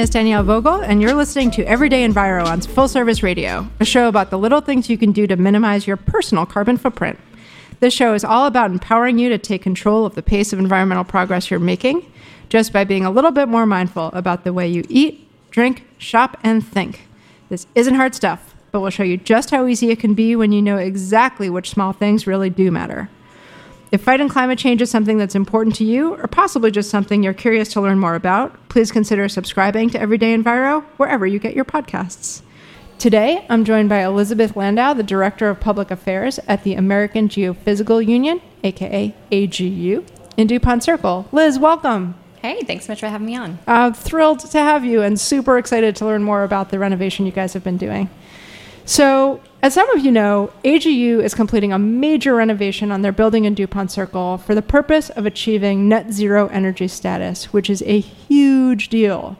Is Danielle Vogel, and you're listening to Everyday Enviro on Full Service Radio, a show about the little things you can do to minimize your personal carbon footprint. This show is all about empowering you to take control of the pace of environmental progress you're making just by being a little bit more mindful about the way you eat, drink, shop, and think. This isn't hard stuff, but we'll show you just how easy it can be when you know exactly which small things really do matter. If fighting climate change is something that's important to you, or possibly just something you're curious to learn more about, please consider subscribing to Everyday Enviro wherever you get your podcasts. Today, I'm joined by Elizabeth Landau, the Director of Public Affairs at the American Geophysical Union, aka AGU, in DuPont Circle. Liz, welcome. Hey, thanks so much for having me on. Uh, thrilled to have you and super excited to learn more about the renovation you guys have been doing. So, as some of you know, AGU is completing a major renovation on their building in DuPont Circle for the purpose of achieving net zero energy status, which is a huge deal.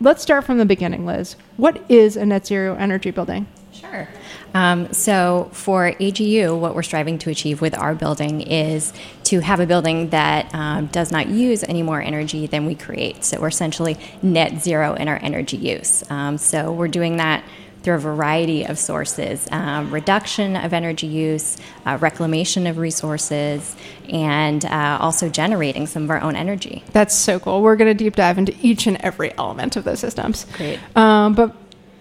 Let's start from the beginning, Liz. What is a net zero energy building? Sure. Um, so, for AGU, what we're striving to achieve with our building is to have a building that um, does not use any more energy than we create. So, we're essentially net zero in our energy use. Um, so, we're doing that through a variety of sources um, reduction of energy use, uh, reclamation of resources, and uh, also generating some of our own energy. That's so cool. We're going to deep dive into each and every element of those systems. Great. Um, but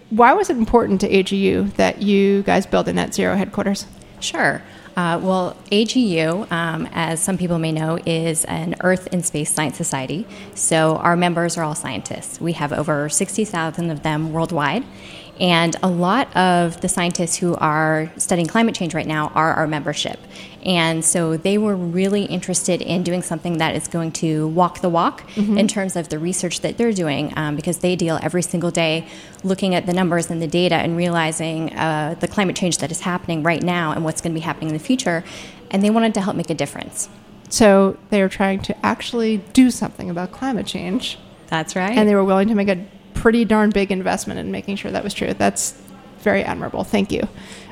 why was it important to AGU that you guys build a net zero headquarters? Sure. Uh, well, AGU, um, as some people may know, is an Earth and Space Science Society. So our members are all scientists. We have over 60,000 of them worldwide. And a lot of the scientists who are studying climate change right now are our membership. And so they were really interested in doing something that is going to walk the walk in terms of the research that they're doing um, because they deal every single day looking at the numbers and the data and realizing uh, the climate change that is happening right now and what's going to be happening in the future. And they wanted to help make a difference. So they were trying to actually do something about climate change, That's right. and they were willing to make a pretty darn big investment in making sure that was true. That's very admirable. Thank you.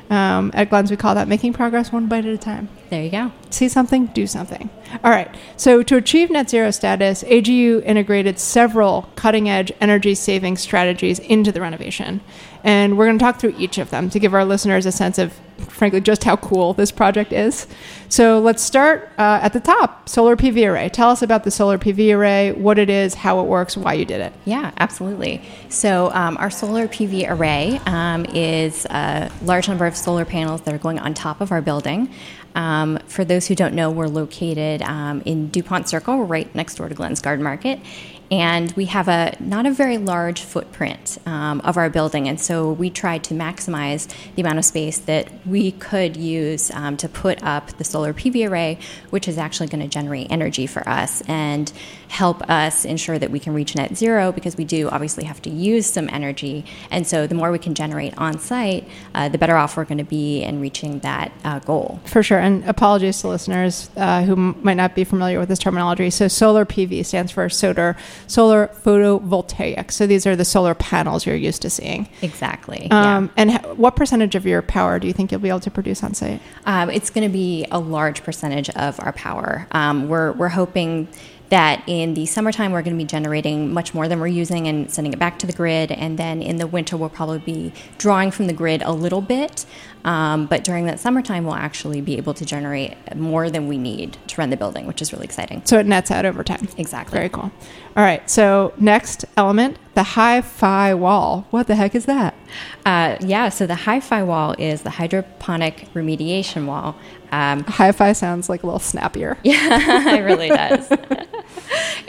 Um, at Glens, we call that making progress one bite at a time. there you go. See something, do something. All right. So, to achieve net zero status, AGU integrated several cutting edge energy saving strategies into the renovation. And we're going to talk through each of them to give our listeners a sense of, frankly, just how cool this project is. So, let's start uh, at the top solar PV array. Tell us about the solar PV array, what it is, how it works, why you did it. Yeah, absolutely. So, um, our solar PV array um, is a large number of solar panels that are going on top of our building. Um, for those who don't know, we're located um, in DuPont Circle, right next door to Glen's Garden Market. And we have a not a very large footprint um, of our building, and so we tried to maximize the amount of space that we could use um, to put up the solar PV array, which is actually going to generate energy for us and help us ensure that we can reach net zero because we do obviously have to use some energy. And so the more we can generate on site, uh, the better off we're going to be in reaching that uh, goal. For sure. And apologies to listeners uh, who m- might not be familiar with this terminology. So, solar PV stands for solar, solar photovoltaic. So, these are the solar panels you're used to seeing. Exactly. Um, And h- what percentage of your power do you think you'll be able to produce on site? Um, it's going to be a large percentage of our power. Um, we're, we're hoping that in the summertime we're going to be generating much more than we're using and sending it back to the grid. And then in the winter we'll probably be drawing from the grid a little bit. Um, but during that summertime we'll actually be able to generate more than we need to run the building, which is really exciting. So, it nets out over time. Exactly. Very cool. All right. So, next element the hyphy wall. What the heck is that? Uh, yeah, so the hyphy wall is the hydroponic remediation wall. Um, Hyphy sounds like a little snappier. Yeah, it really does.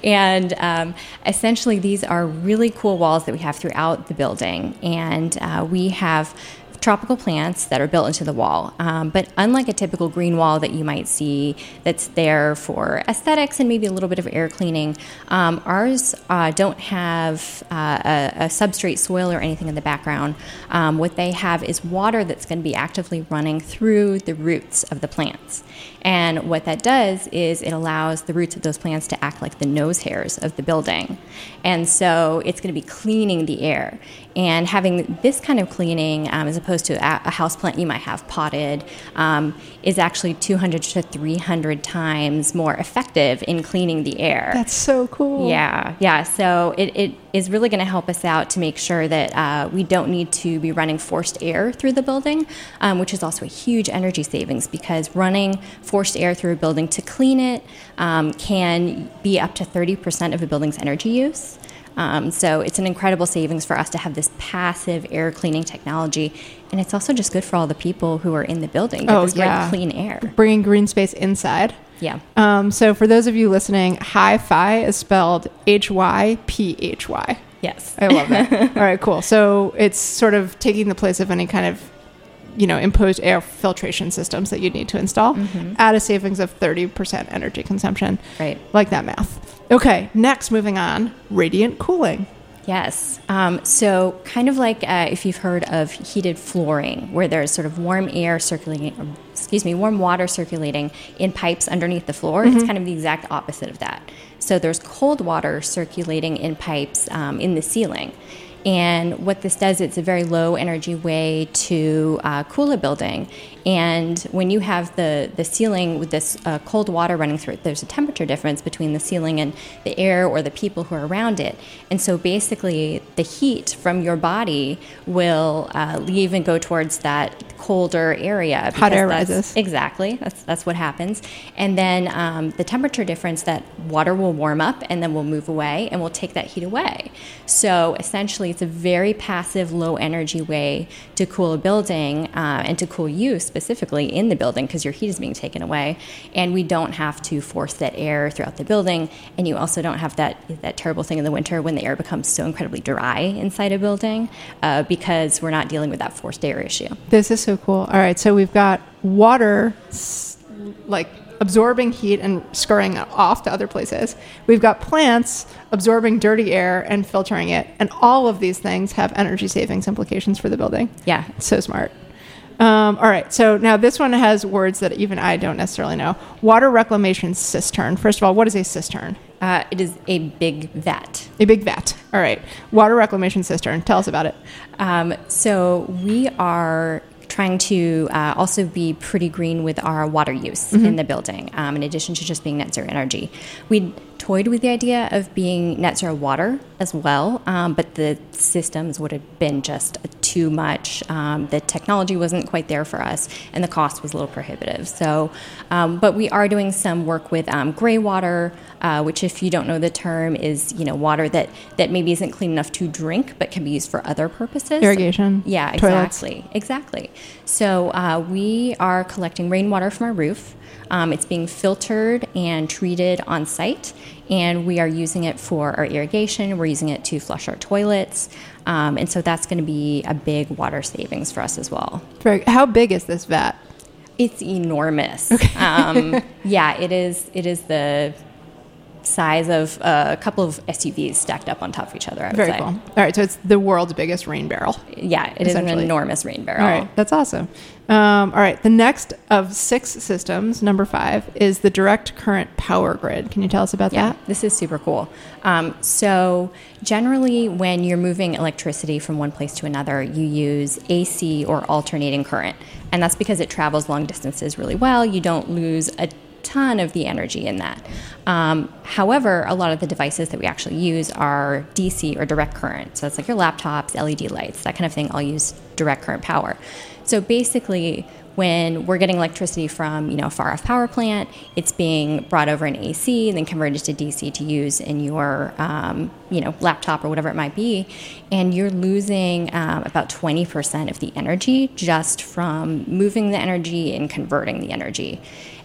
and um, essentially, these are really cool walls that we have throughout the building. And uh, we have tropical plants that are built into the wall. Um, but unlike a typical green wall that you might see that's there for aesthetics and maybe a little bit of air cleaning, um, ours uh, don't have uh, a, a, substrate soil or anything in the background. Um, what they have is water that's going to be actively running through the roots of the plants. And what that does is it allows the roots of those plants to act like the nose hairs of the building. And so it's going to be cleaning the air. And having this kind of cleaning, um, as opposed to a, a house plant you might have potted, um, is actually 200 to 300 times more effective in cleaning the air. That's so cool. Yeah, yeah. So it, it is really going to help us out to make sure that uh, we don't need to be running forced air through the building, um, which is also a huge energy savings because running forced air through a building to clean it um, can be up to 30% of a building's energy use. Um, so it's an incredible savings for us to have this passive air cleaning technology, and it's also just good for all the people who are in the building. Oh, this yeah. clean air. Bringing green space inside. Yeah. Um, so for those of you listening, hyphy is spelled H-Y-P-H-Y. Yes. I love that. All right, cool. So it's sort of taking the place of any kind of, you know, imposed air filtration systems that you need to install at a savings of 30% energy consumption. Right. Like that math. Okay, next, moving on, radiant cooling. Yes. Um, so, kind of like uh, if you've heard of heated flooring, where there's sort of warm air circulating, excuse me, warm water circulating in pipes underneath the floor, it's kind of the exact opposite of that. So, there's cold water circulating in pipes um, in the ceiling. And what this does, it's a very low energy way to uh, cool a building. And when you have the, the ceiling with this uh, cold water running through it, there's a temperature difference between the ceiling and the air or the people who are around it. And so basically, the heat from your body will uh, leave and go towards that colder area. Hot air rises. Exactly. That's that's what happens. And then um, the temperature difference that water will warm up and then will move away and will take that heat away. So essentially, it's a very passive, low energy way to cool a building uh, and to cool you specifically in the building because your heat is being taken away. And we don't have to force that air throughout the building. And you also don't have that that terrible thing in the winter when the air becomes so incredibly dry inside a building uh, because we're not dealing with that forced air issue. This is so cool. All right, so we've got water like absorbing heat and scurrying it off to other places. We've got plants absorbing dirty air and filtering it. And all of these things have energy savings implications for the building. Yeah. It's So smart. Um, all right, so now this one has words that even I don't necessarily know. Water reclamation cistern. First of all, what is a cistern? Uh, it is a big vat. A big vat. All right, water reclamation cistern. Tell us about it. Um, so we are trying to uh, also be pretty green with our water use in the building, um, in addition to just being net zero energy. We toyed with the idea of being net zero water as well, um, but the systems would have been just too much. Um, the technology wasn't quite there for us, and the cost was a little prohibitive. So, um, but we are doing some work with um, gray water, uh, which, if you don't know the term, is you know water that that maybe isn't clean enough to drink, but can be used for other purposes. Irrigation, Yeah, toilets. exactly. Exactly. So uh, we are collecting rainwater from our roof. Um, it's being filtered and treated on site, and we are using it for our irrigation. We're using it to flush our toilets, um, and so that's going to be a big water savings for us as well. How big is this vat? It's enormous. Um, yeah, it is. It is the size of uh, a couple of SUVs stacked up on top of each other. I would Very say. cool. All right, so it's the world's biggest rain barrel. Yeah, it is an enormous rain barrel. All right, that's awesome. Um, all right, the next of six systems, number five, is the direct current power grid. Can you tell us about that? Yeah, that? this is super cool. Um, so, generally, when you're moving electricity from one place to another, you use AC or alternating current. And that's because it travels long distances really well. You don't lose a ton of the energy in that. Um, however, a lot of the devices that we actually use are DC or direct current. So, it's like your laptops, LED lights, that kind of thing, all use direct current power. So, basically, when we're getting electricity from you know a far off power plant, it's being brought over in AC and then converted to DC to use in your um, you know laptop or whatever it might be, and you're losing um, about 20% of the energy just from moving the energy and converting the energy.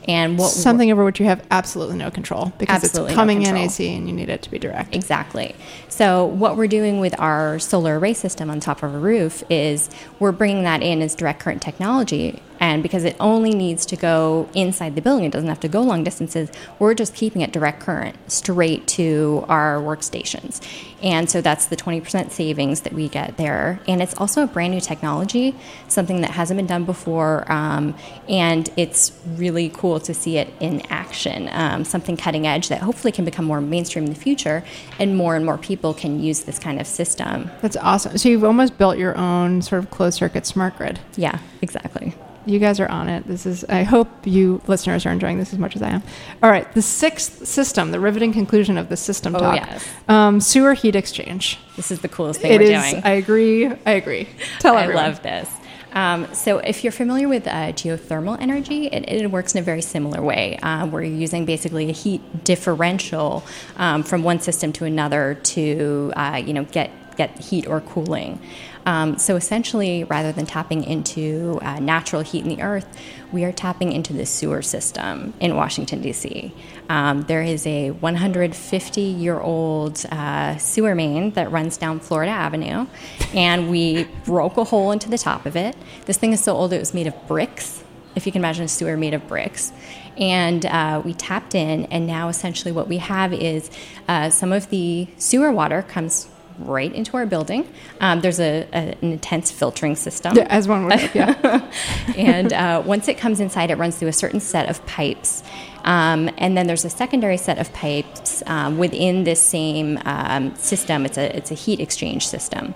And what Something over which you have absolutely no control because it's no coming in. AC and you need it to be direct. Exactly. So, what we're doing with our solar array system on top of a roof is we're bringing that in as direct current technology. And because it only needs to go inside the building, it doesn't have to go long distances, we're just keeping it direct current straight to our workstations. And so that's the 20% savings that we get there. And it's also a brand new technology, something that hasn't been done before. Um, and it's really cool to see it in action, um, something cutting edge that hopefully can become more mainstream in the future and more and more people can use this kind of system. That's awesome. So you've almost built your own sort of closed circuit smart grid. Yeah, exactly. You guys are on it. This is. I hope you listeners are enjoying this as much as I am. All right, the sixth system, the riveting conclusion of the system Oh, talk. yes. Um, sewer heat exchange. This is the coolest thing It we're is. doing. I agree. I agree. Tell I everyone. love this. Um, so, if you're familiar with uh, geothermal energy, it, it works in a very similar way, uh, where you're using basically a heat differential um, from one system to another to, uh, you know, get get heat or cooling. Um, so essentially, rather than tapping into uh, natural heat in the earth, we are tapping into the sewer system in Washington, D.C. Um, there is a 150 year old uh, sewer main that runs down Florida Avenue, and we broke a hole into the top of it. This thing is so old it was made of bricks, if you can imagine a sewer made of bricks. And uh, we tapped in, and now essentially what we have is uh, some of the sewer water comes right into our building. Um, there's a, a, an intense filtering system Yeah, as one would. Yeah. and uh, once it comes inside, it runs through a certain set of pipes. Um, and then there's a secondary set of pipes um, within this same um, system. It's a, it's a heat exchange system.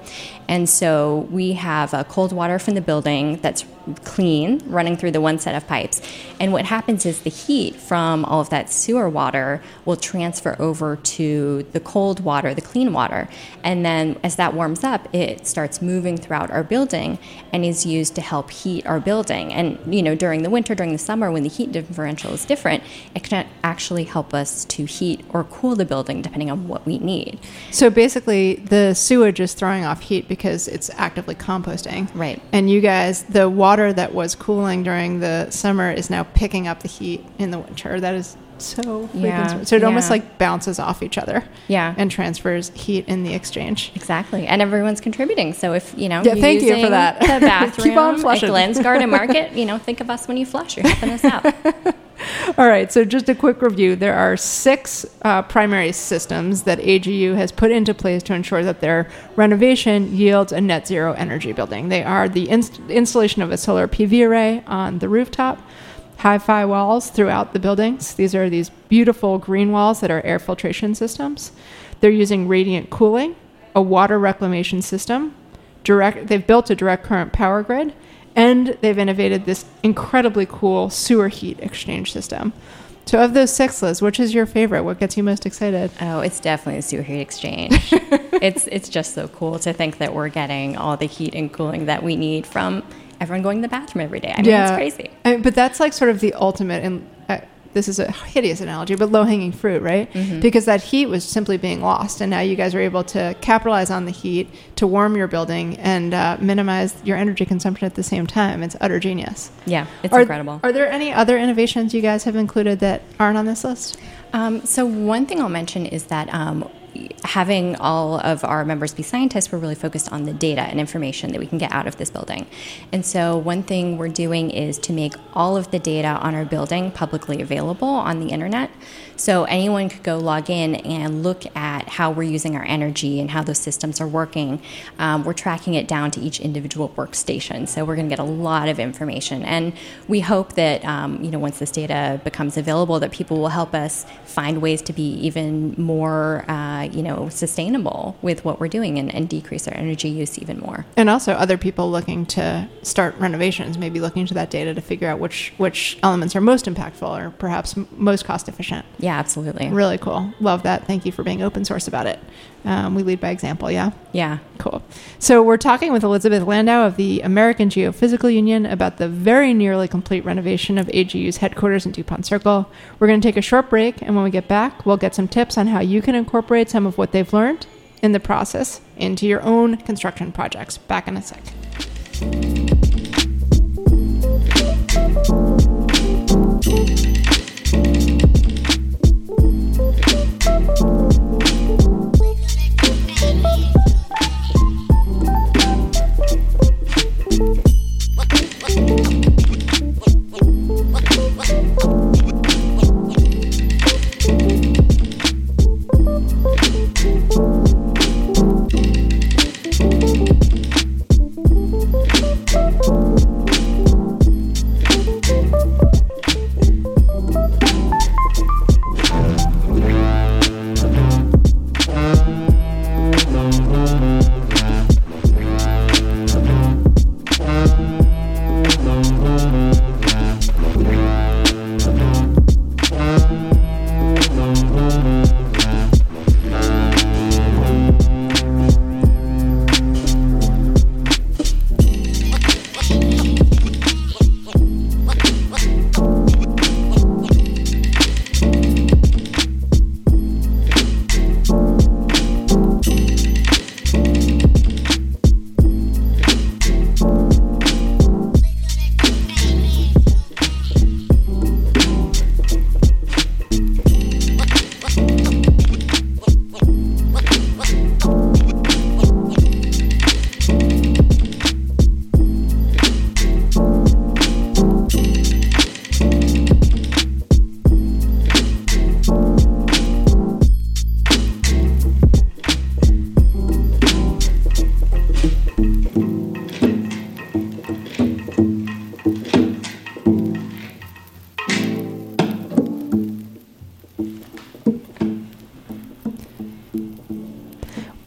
And so we have uh, cold water from the building that's clean running through the one set of pipes. And what happens is the heat from all of that sewer water will transfer over to the cold water, the clean water. And then as that warms up, it starts moving throughout our building and is used to help heat our building. And, you know, during the winter, during the summer, when the heat differential is different, it can actually help us to heat or cool the building depending on what we need. So basically, the sewage is throwing off heat because it's actively composting. Right. And you guys, the water that was cooling during the summer is now picking up the heat in the winter. That is so Yeah. So it almost like bounces off each other. Yeah. And transfers heat in the exchange. Exactly, and everyone's contributing. So if you know, Yeah, you're thank you for that. The Keep bathroom on at flushing. Glen's Garden Market, you know, think of us when you flush. You're helping us out. All right, so just a quick review. There are six uh, primary systems that AGU has put into place to ensure that their renovation yields a net zero energy building. They are the inst- installation of a solar PV array on the rooftop, hyphy walls throughout the buildings. These are these beautiful green walls that are air filtration systems. They're using radiant cooling, a water reclamation system, direct they've built a direct current power grid and they've innovated this incredibly cool sewer heat exchange system so of those six liz which is your favorite what gets you most excited Oh, it's definitely the sewer heat exchange. it's it's just so cool to think that we're getting all the heat and cooling that we need from everyone going to the bathroom every day. I mean, it's crazy. I mean, but that's like sort of the ultimate and uh, this is a hideous analogy but low hanging fruit right Mm-hmm. because that heat was simply being lost and now you guys are able to capitalize on the heat to warm your building and uh, minimize your energy consumption at the same time it's utter genius Yeah, it's are, incredible. Are there any other innovations you guys have included that aren't on this list? Um, so one thing I'll mention is that um, having all of our members be scientists, we're really focused on the data and information that we can get out of this building. And so one thing we're doing is to make all of the data on our building publicly available on the internet. So anyone could go log in and look at how we're using our energy and how those systems are working. Um, we're tracking it down to each individual workstation. So we're going to get a lot of information. And we hope that, um, you know, once this data becomes available, that people will help us find ways to be even more, uh, you know, sustainable with what we're doing and, and decrease our energy use even more. And also other people looking to start renovations, maybe looking to that data to figure out which which elements are most impactful or perhaps m- most cost efficient. Yeah, absolutely. Really cool. Love that. Thank you for being open source about it. Um, we lead by example. Yeah. Yeah. Cool. So we're talking with Elizabeth Landau of the American Geophysical Union about the very nearly complete renovation of AGU's headquarters in DuPont Circle. We're going to take a short break, and when we get back, we'll get some tips on how you can incorporate some of what they've learned in the process into your own construction projects. Back in a sec.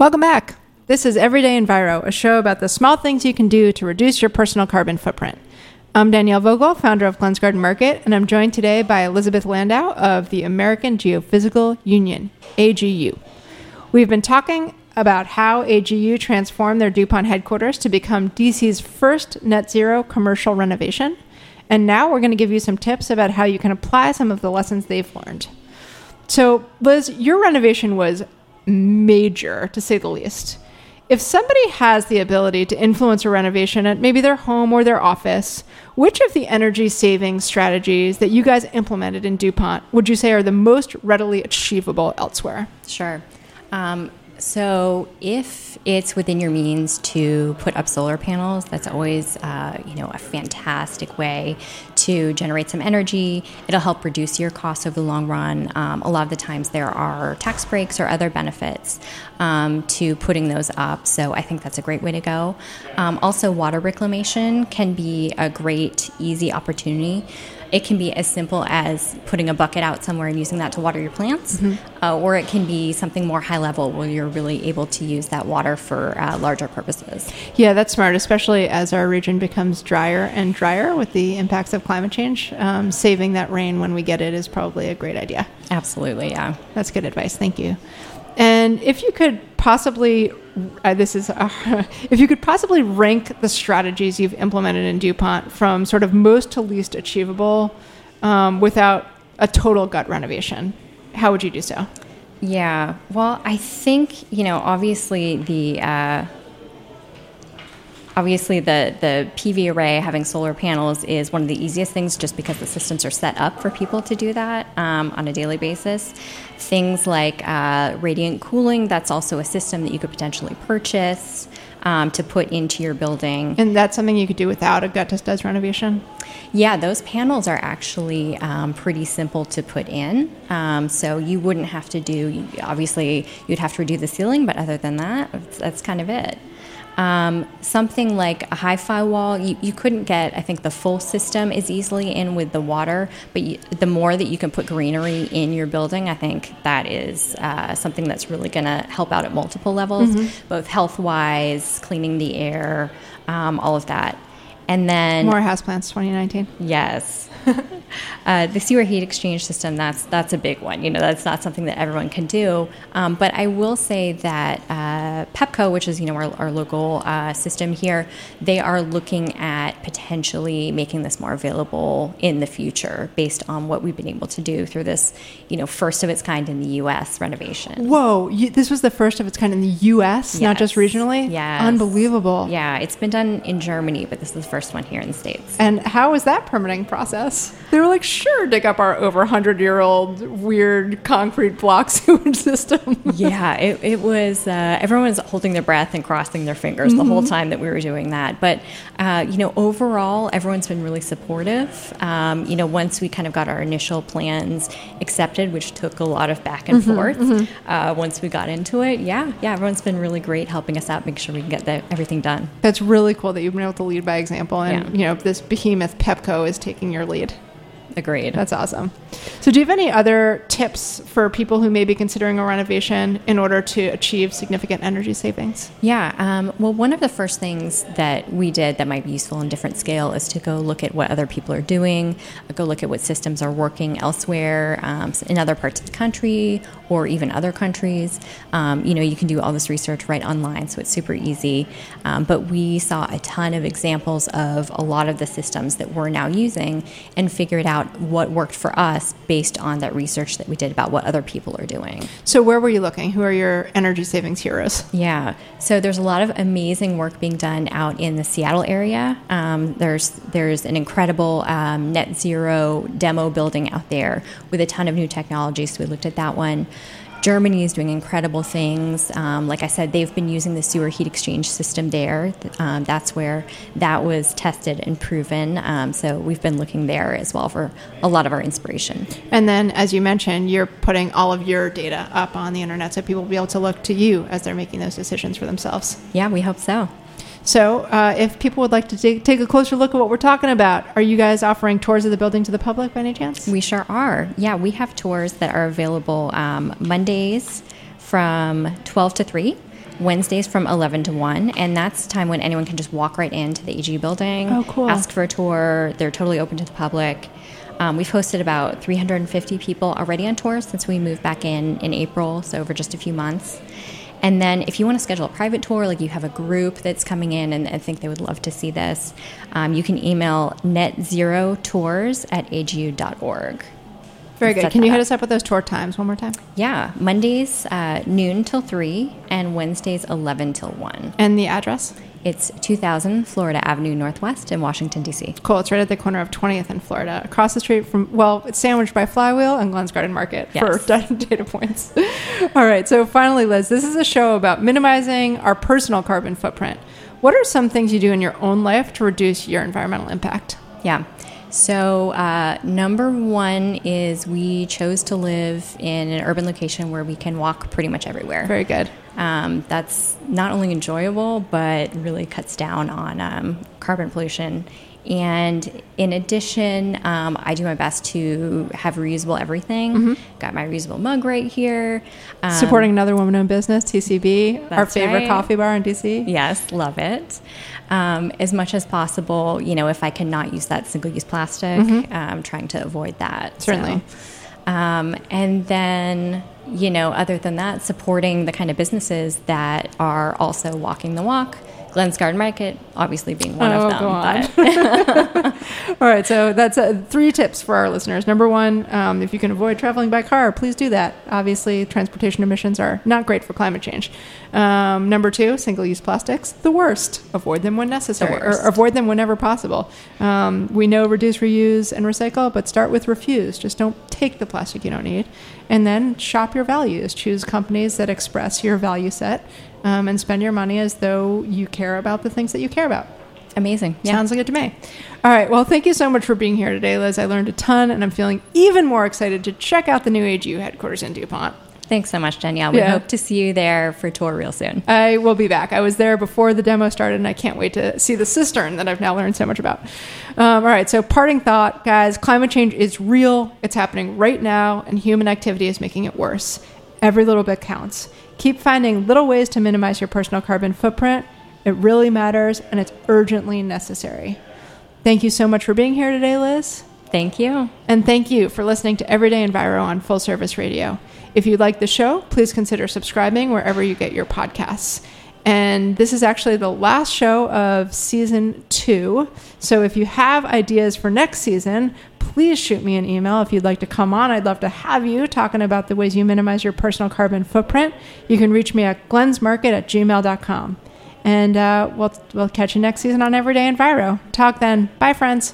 Welcome back. This is Everyday Enviro, a show about the small things you can do to reduce your personal carbon footprint. I'm Danielle Vogel, founder of Glens Garden Market, and I'm joined today by Elizabeth Landau of the American Geophysical Union, AGU. We've been talking about how AGU transformed their DuPont headquarters to become DC's first net zero commercial renovation. And now we're going to give you some tips about how you can apply some of the lessons they've learned. So, Liz, your renovation was major, to say the least. If somebody has the ability to influence a renovation at maybe their home or their office, which of the energy saving strategies that you guys implemented in DuPont would you say are the most readily achievable elsewhere? Sure. Um, so, if it's within your means to put up solar panels, that's always, uh, you know, a fantastic way to generate some energy. It'll help reduce your costs over the long run. Um, a lot of the times, there are tax breaks or other benefits um, to putting those up. So, I think that's a great way to go. Um, also, water reclamation can be a great, easy opportunity. It can be as simple as putting a bucket out somewhere and using that to water your plants, mm-hmm. uh, or it can be something more high level where you're really able to use that water for uh, larger purposes. Yeah, that's smart, especially as our region becomes drier and drier with the impacts of climate change. Um, saving that rain when we get it is probably a great idea. Absolutely, yeah. That's good advice. Thank you. And if you could possibly, uh, this is, uh, if you could possibly rank the strategies you've implemented in DuPont from sort of most to least achievable um, without a total gut renovation, how would you do so? Yeah, well, I think, you know, obviously the, uh, obviously the, the PV array having solar panels is one of the easiest things just because the systems are set up for people to do that um, on a daily basis. Things like uh, radiant cooling, that's also a system that you could potentially purchase um, to put into your building. And that's something you could do without a gut test does renovation? Yeah, those panels are actually um, pretty simple to put in. Um, so you wouldn't have to do, obviously, you'd have to redo the ceiling, but other than that, that's kind of it. Um, something like a hyphy wall, you, you couldn't get. I think the full system is easily in with the water, but you, the more that you can put greenery in your building, I think that is uh, something that's really going to help out at multiple levels, mm-hmm. both health-wise, cleaning the air, um, all of that. And then more houseplants 2019. Yes. uh, the sewer heat exchange system, that's, that's a big one. You know, that's not something that everyone can do. Um, but I will say that uh, PEPCO, which is, you know, our, our local uh, system here, they are looking at potentially making this more available in the future based on what we've been able to do through this, you know, first of its kind in the U.S. renovation. Whoa, you, this was the first of its kind in the U.S., yes. not just regionally? Yeah. Unbelievable. Yeah, it's been done in Germany, but this is the first one here in the States. And how was that permitting process? They were like, sure, dig up our over 100 year old weird concrete block sewage system. yeah, it, it was, uh, everyone was holding their breath and crossing their fingers mm-hmm. the whole mm-hmm. time that we were doing that. But, uh, you know, overall, everyone's been really supportive. Um, you know, once we kind of got our initial plans accepted, which took a lot of back and mm-hmm, forth, mm-hmm. Uh, once we got into it, yeah, yeah, everyone's been really great helping us out, make sure we can get the, everything done. That's really cool that you've been able to lead by example. And, yeah. you know, this behemoth Pepco is taking your lead. Agreed. That's awesome. So, do you have any other tips for people who may be considering a renovation in order to achieve significant energy savings? Yeah. Um, well, one of the first things that we did that might be useful on different scale is to go look at what other people are doing, go look at what systems are working elsewhere um, in other parts of the country or even other countries. Um, you know, you can do all this research right online, so it's super easy. Um, but we saw a ton of examples of a lot of the systems that we're now using and figured out what worked for us based on that research that we did about what other people are doing. So, where were you looking? Who are your energy savings heroes? Yeah, so there's a lot of amazing work being done out in the Seattle area. Um, there's there's an incredible um, net zero demo building out there with a ton of new technology. So we looked at that one. Germany is doing incredible things. Um, like I said, they've been using the sewer heat exchange system there. Um, that's where that was tested and proven. Um, so we've been looking there as well for a lot of our inspiration. And then, as you mentioned, you're putting all of your data up on the internet so people will be able to look to you as they're making those decisions for themselves. Yeah, we hope so. So, uh, if people would like to take, take a closer look at what we're talking about, are you guys offering tours of the building to the public by any chance? We sure are. Yeah, we have tours that are available um, Mondays from 12 to 3 Wednesdays from 11 to 1, and that's time when anyone can just walk right into the AGU building, Oh, cool. ask for a tour. They're totally open to the public. Um, we've hosted about 350 people already on tours since we moved back in in April, so over just a few months. And then, if you want to schedule a private tour, like you have a group that's coming in and I think they would love to see this, um, you can email netzerotours at agu.org. Very good. Can you hit up. us up with those tour times one more time? Yeah, Mondays uh, noon till 3 and Wednesdays 11 till 1. And the address? It's 2000 Florida Avenue Northwest in Washington, D.C. Cool. It's right at the corner of 20th and Florida, across the street from, well, it's sandwiched by Flywheel and Glens Garden Market Yes. for data points. All right. So, finally, Liz, this is a show about minimizing our personal carbon footprint. What are some things you do in your own life to reduce your environmental impact? Yeah. So, uh, number one is we chose to live in an urban location where we can walk pretty much everywhere. Very good. Um, that's not only enjoyable, but really cuts down on um, carbon pollution. And in addition, um, I do my best to have reusable everything. Got my reusable mug right here. Um, Supporting another woman owned business, TCB, our favorite right. coffee bar in DC. Yes, love it. Um, as much as possible, you know, if I cannot use that single use plastic, I'm trying to avoid that. Certainly. So, um, and then, you know, other than that, supporting the kind of businesses that are also walking the walk. Glen's Garden Market, obviously being one Oh, of them. on. All right, so that's uh, three tips for our listeners. Number one, um, if you can avoid traveling by car, please do that. Obviously, transportation emissions are not great for climate change. Um, number two, single use plastics, the worst. Avoid them when necessary, worst. or avoid them whenever possible. Um, we know reduce, reuse, and recycle, but start with refuse. Just don't take the plastic you don't need. And then shop your values. Choose companies that express your value set um, and spend your money as though you care about the things that you care about. amazing. Yeah. Sounds like it to me. All right. Well, thank you so much for being here today, Liz. I learned a ton, and I'm feeling even more excited to check out the new AGU headquarters in DuPont. Thanks so much, Danielle. We Yeah. hope to see you there for tour real soon. I will be back. I was there before the demo started, and I can't wait to see the cistern that I've now learned so much about. Um, all right. So, parting thought, guys climate change is real, it's happening right now, and human activity is making it worse. Every little bit counts. Keep finding little ways to minimize your personal carbon footprint. It really matters, and it's urgently necessary. Thank you so much for being here today, Liz. Thank you. And thank you for listening to Everyday Enviro on Full Service Radio. If you like the show, please consider subscribing wherever you get your podcasts. And this is actually the last show of season two. So if you have ideas for next season, please shoot me an email if you'd like to come on. I'd love to have you talking about the ways you minimize your personal carbon footprint. You can reach me at glensmarket at gmail.com. And uh, we'll, we'll catch you next season on Everyday Enviro. Talk then. Bye, friends.